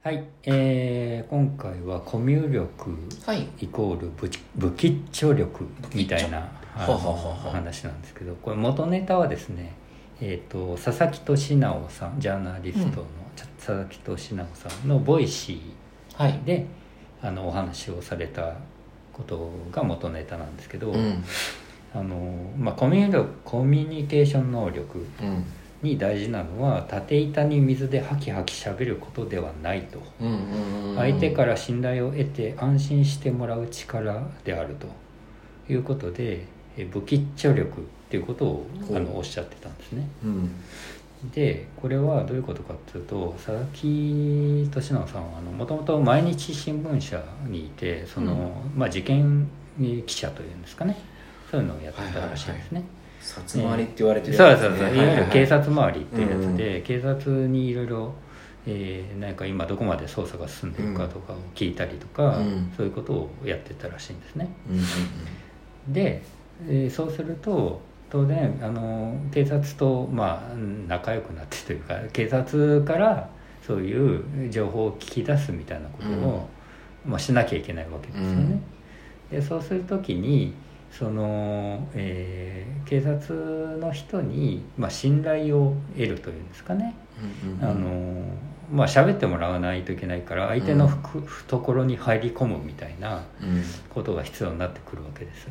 はい、えー、今回はコミュ力はい。イコール武武吉著力みたいな話なんですけどこれ元ネタはですね、えー、と佐々木俊直さんジャーナリストの佐々木俊直さんのボイシはい。ーであのお話をされたことが元ネタなんですけど、うん。あのまあ、コミュ力コミュニケーション能力うんに大事なのは縦板に水でハキハキしゃべることではないと。うんうんうん相手から信頼を得て安心してもらう力であるということでえ武吉著力っていうことをあのおっしゃってたんですね。うんでこれはどういうことかっていうと佐々木俊直さんはもともと毎日新聞社にいてその、まあ、事件記者というんですかねそういうのをやってたらしいんですね。札回りって言われてるそうやつそうそう、ねいわゆる警は察周りっていうやつうんで、警察にいろいろ、えーなんか今どこまで捜査が進んでいるかとかを聞いたりとか、うん。そういうことをやってたらしいんですね。いはいで、えーそうすると当然あの警察と、まあ、仲良くなってというか警察からそういう情報を聞き出すみたいなことを、まあ、しなきゃいけないわけですよね。でそうする時にその、えー警察の人に、まあ、信頼を得るというんですかね。うんうんうんあのまあ喋ってもらわないといけないから相手のふく懐に入り込むみたいなうんことが必要になってくるわけです。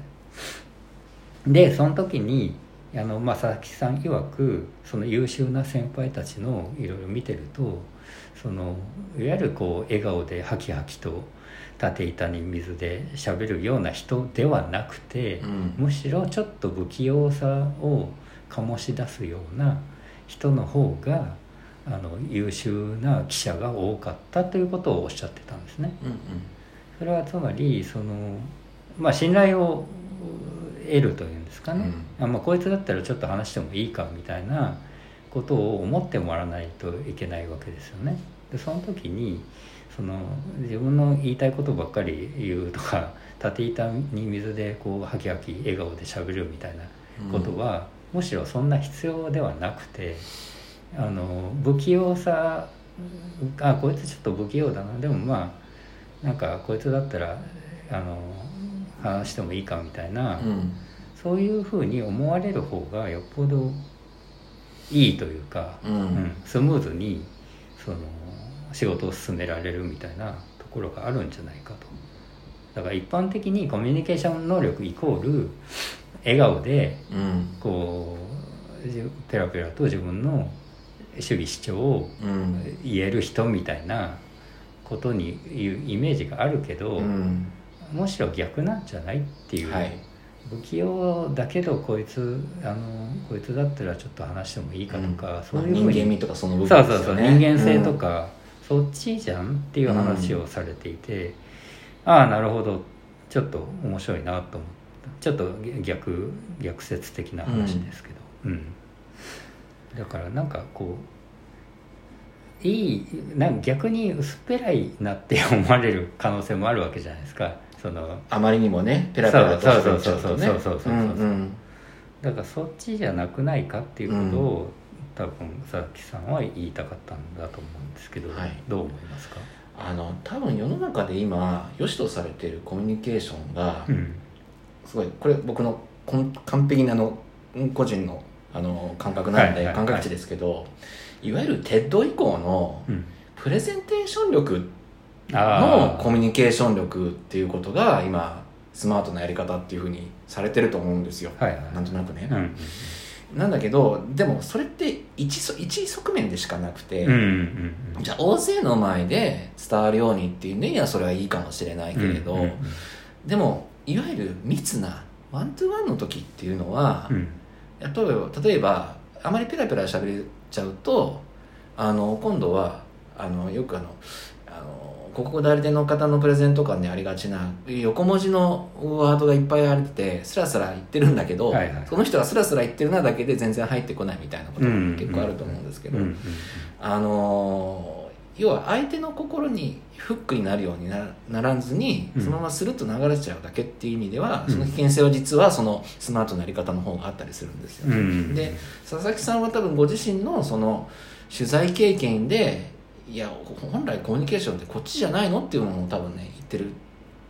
でその時にあの、まあ、佐々木さん曰くその優秀な先輩たちのいろいろ見てるとそのいわゆるこう笑顔でハキハキと縦板に水で喋るような人ではなくて、うんむしろちょっと不器用さを醸し出すような人の方があの優秀な記者が多かったということをおっしゃってたんですね。うんそれはつまりその、まあ、信頼を得るというんですかね、あまあ、こいつだったらちょっと話してもいいかみたいなことを思ってもらわないといけないわけですよね。でその時にその自分の言いたいことばっかり言うとか 縦板に水でこうハキハキ笑顔でしゃべるみたいなことは、むしろそんな必要ではなくてあの不器用さあこいつちょっと不器用だな。でもまあなんかこいつだったらあの話してもいいかみたいな、うん。そういうふうに思われる方がよっぽどいいというか、うん。うんスムーズにその仕事を進められるみたいなところがあるんじゃないかと。だから一般的にコミュニケーション能力イコール笑顔でうん。こうじペラペラと自分の主義主張をうん。言える人みたいなことにいうイメージがあるけど、うん。むしろ逆なんじゃないっていう、はい。不器用だけどこいつあのこいつだったらちょっと話してもいいかとか、そういうふうに人間味とかその部分そうそうそう、人間性とか、そっちじゃん？っていう話をされていて、ああなるほど。ちょっと面白いなと思った。ちょっと逆逆説的な話ですけど、うん。だからなんかこういいなんか逆に薄っぺらいなって思われる可能性もあるわけじゃないですか。そのあまりにもねペラペラとそうそうしちゃうとねそうそうそうそうそううんうんだからそっちじゃなくないかっていうことを、多分佐々木さんは言いたかったんだと思うんですけど、はい。どう思いますか、あの多分世の中で今良しとされているコミュニケーションがうん。すごいこれ僕の完璧なあの個人のあの感覚なんで、感覚値ですけどいわゆる TED 以降のうん、プレゼンテーション力あのコーミュニケーション力っていうことが今スマートなやり方っていうふうにされてると思うんですよ、はいはい。なんとなくね。う、んなんだけどでもそれって一そ一側面でしかなくて、うんうんうん。じゃあ大勢の前で伝わるようにっていうねいやそれはいいかもしれないけれど、うんうんでもいわゆる密なワントゥーワンの時っていうのは、うん。例えば例えばあまりペラペラ喋れちゃうとあの今度はあのよくあのあの広告代理店の方のプレゼンとかにありがちな横文字のワードがいっぱいあれててスラスラ言ってるんだけど、はいはい。その人がスラスラ言ってるなだけで全然入ってこないみたいなことがうん結構あると思うんですけど、うんうんあのー要は相手の心にフックになるようになならずにうん。そのままスルッと流れちゃうだけっていう意味では、うん。その危険性は実はそのスマートなやり方の方があったりするんですよね、うん。で佐々木さんは多分ご自身のその取材経験でいや本来コミュニケーションってこっちじゃないのっていうのも多分ね言ってる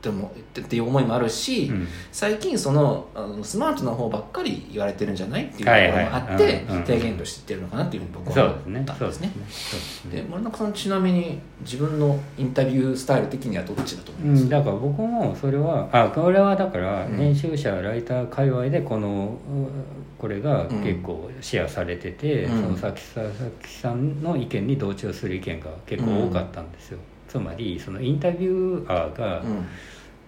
ってもっていう思いもあるし、うん。最近そのあのスマートな方ばっかり言われてるんじゃないっていうところもあって、提言として言ってるのかなっていうふうに僕そうは思ですね。そうったんですすね。ですね。で森中さんちなみに自分のインタビュースタイル的にはどっちだと思いうます、ん、だから僕もそれはあこれはだからうん編集者、ライター界隈でこのうこれがうん。結構シェアされてて、うん。その佐々木さんの意見に同調する意見が結構多かったんですよ、つまりそのインタビュアーが、うん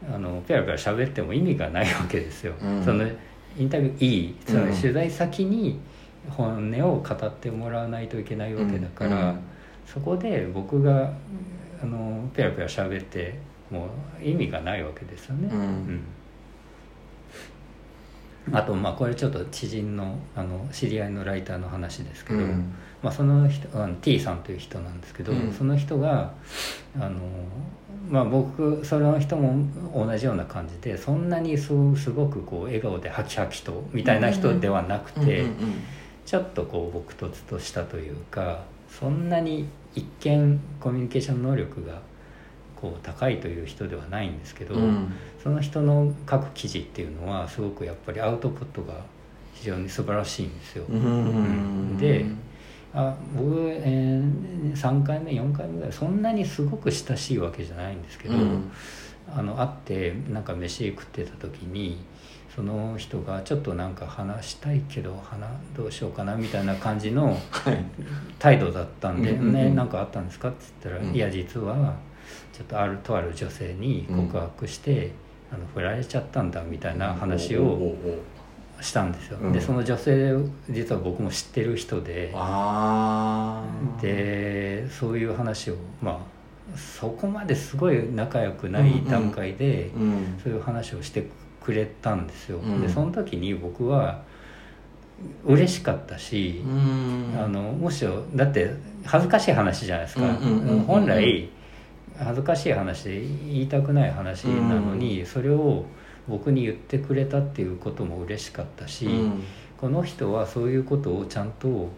あのペラペラ喋っても意味がないわけですよ、うん。そのインタビューいいつまうん。り取材先に本音を語ってもらわないといけないわけだから、うん。そこで僕があのペラペラ喋ってもう意味がないわけですよね、うん。うん。あとまあこれちょっと知人のあの知り合いのライターの話ですけど、うん。まあ、その人あの T さんという人なんですけど、うん。その人があの、まあ、僕その人も同じような感じでそんなにそうすごくこう笑顔でハキハキとみたいな人ではなくて、ちょっとこう朴突としたというかそんなに一見コミュニケーション能力がこう高いという人ではないんですけど、うん。その人の書く記事っていうのはすごくやっぱりアウトプットが非常に素晴らしいんですよ。であ僕、えー3回目4回目ぐらいそんなにすごく親しいわけじゃないんですけど、うん。あの会ってなんか飯食ってた時にその人がちょっとなんか話したいけど話どうしようかなみたいな感じのはい。態度だったんで「うんうんうん。ねなんかあったんですか?」って言ったら「うん。いや実はちょっとあるとある女性に告白して、あの振られちゃったんだ」みたいな話をしたんですよ。うん。でその女性実は僕も知ってる人で。ああでそういう話をまあそこまですごい仲良くない段階でうん。そういう話をしてくれたんですよ、うん。でその時に僕は嬉しかったしう、ん。あのむしろだって恥ずかしい話じゃないですか、本来恥ずかしい話で言いたくない話なのに、それを僕に言ってくれたっていうことも嬉しかったし、うん。この人はそういうことをちゃんと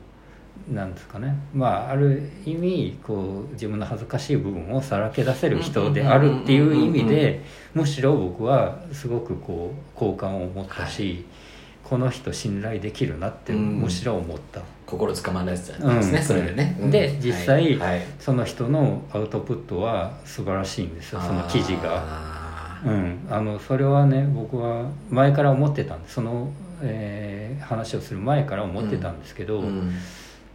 なんですかね。まあある意味こう自分の恥ずかしい部分をさらけ出せる人であるっていう意味でむしろ僕はすごくこう好感を持ったし、この人信頼できるなってうん。むしろ思った、心つかまれてたんですね、うん。それでね、うん。で実際はい。はいその人のアウトプットは素晴らしいんですよその記事が。あうん、あのそれはね僕は前から思ってたんですその、えー話をする前から思ってたんですけど、ーうん。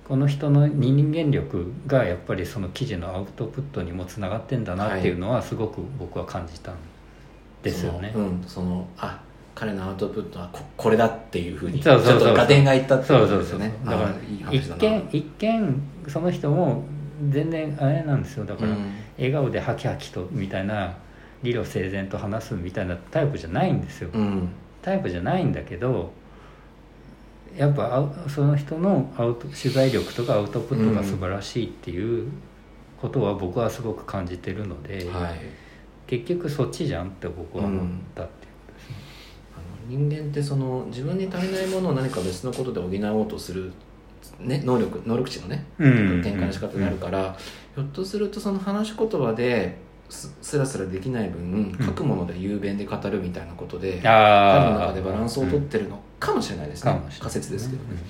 この人の人間力がやっぱりその記事のアウトプットにもつながってんだなっていうのはすごく僕は感じたんですよね。そのうん。そのあ彼のアウトプットはここれだっていうふうにちょっと合点がいったっていそうそうそうことですよねだから一見一見その人も全然あれなんですよ。だから、うん。笑顔でハキハキとみたいな理路整然と話すみたいなタイプじゃないんですよ、うん。タイプじゃないんだけどやっぱその人のアウト取材力とかアウトプットが素晴らしいっていうことは僕はすごく感じてるので、はい。結局そっちじゃんって僕は思ったっていうことですね。あの人間ってその自分に足りないものを何か別のことで補おうとする、ね、能力能力値のねうん。展開の仕方になるから、ひょっとするとその話し言葉ですすらすらできない分書くもので雄弁で語るみたいなことで、彼あの中でバランスをとってるのかもしれないですね、仮説ですけどね、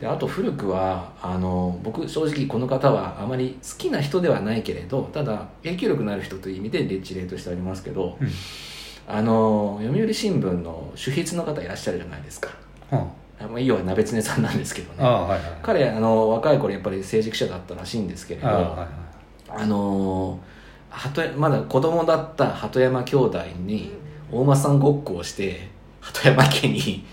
であと古くはあの僕正直この方はあまり好きな人ではないけれどただ影響力のある人という意味で一例としてありますけど、うん。あの読売新聞の主筆の方いらっしゃるじゃないですか。はあ。まあ要は鍋常さんなんですけどあ、ね。ああはいはい彼あの若い頃やっぱり政治記者だったらしいんですけれどああはいはい。あの鳩まだ子供だった鳩山兄弟に大間さんごっこをして鳩山家に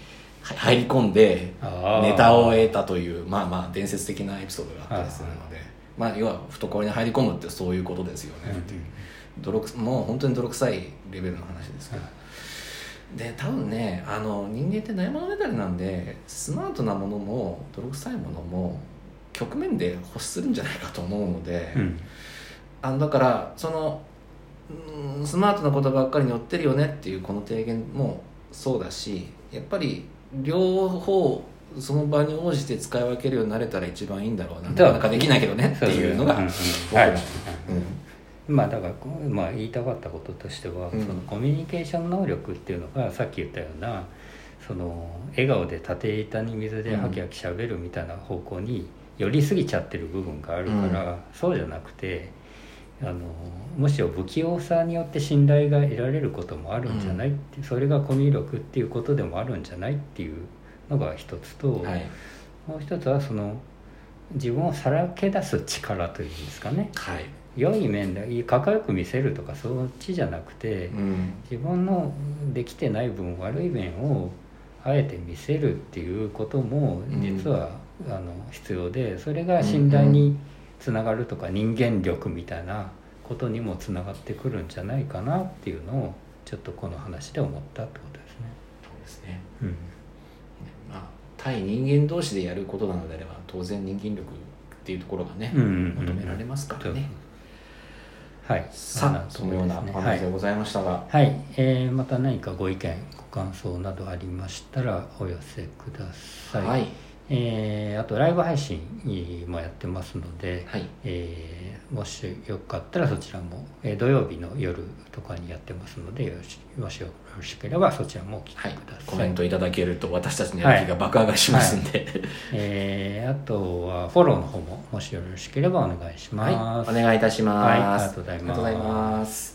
入り込んでネタを得たというまあまあ伝説的なエピソードがあったりするので、まあ要は懐に入り込むってそういうことですよね。っていう、泥くもう本当に泥臭いレベルの話ですけど、で多分ねあの人間って悩まメタルなんでスマートなものも泥臭いものも局面で欲するんじゃないかと思うので、うんあのだからそのうんスマートなことばっかりに寄ってるよねっていうこの提言もそうだしやっぱり両方その場に応じて使い分けるようになれたら一番いいんだろうな。なかなかできないけどね。っていうのが僕らはまあだから、まあ、言いたかったこととしては、うん。そのコミュニケーション能力っていうのがさっき言ったようなその笑顔で縦板に水でハキハキしゃべるみたいな方向に寄りすぎちゃってる部分があるから、そうじゃなくてあのむしろ不器用さによって信頼が得られることもあるんじゃないって、それがコミュ力っていうことでもあるんじゃないっていうのが一つと、はい。もう一つはその自分をさらけ出す力というんですかね。はい。良い面でかっこよく見せるとかそっちじゃなくてうん。自分のできてない分悪い面をあえて見せるっていうことも実は、あの必要でそれが信頼につながるとか人間力みたいなことにもつながってくるんじゃないかなっていうのをちょっとこの話で思ったってことですね。そうですね。うん。まあ対人間同士でやることなのであれば当然人間力っていうところがね、うんうんうん求められますからね。はい、さあそのようなお話でございましたが、はい、えーまた何かご意見ご感想などありましたらお寄せください、はいえーあとライブ配信もやってますので、はい。えーもしよかったらそちらも、えー土曜日の夜とかにやってますのでよろしもしよろしければそちらもお聞きくはいださい、コメントいただけると私たちのやる気が爆上がりしますんで、えーあとはフォローの方ももしよろしければお願いします、はい、お願いいたします。ありがとうございます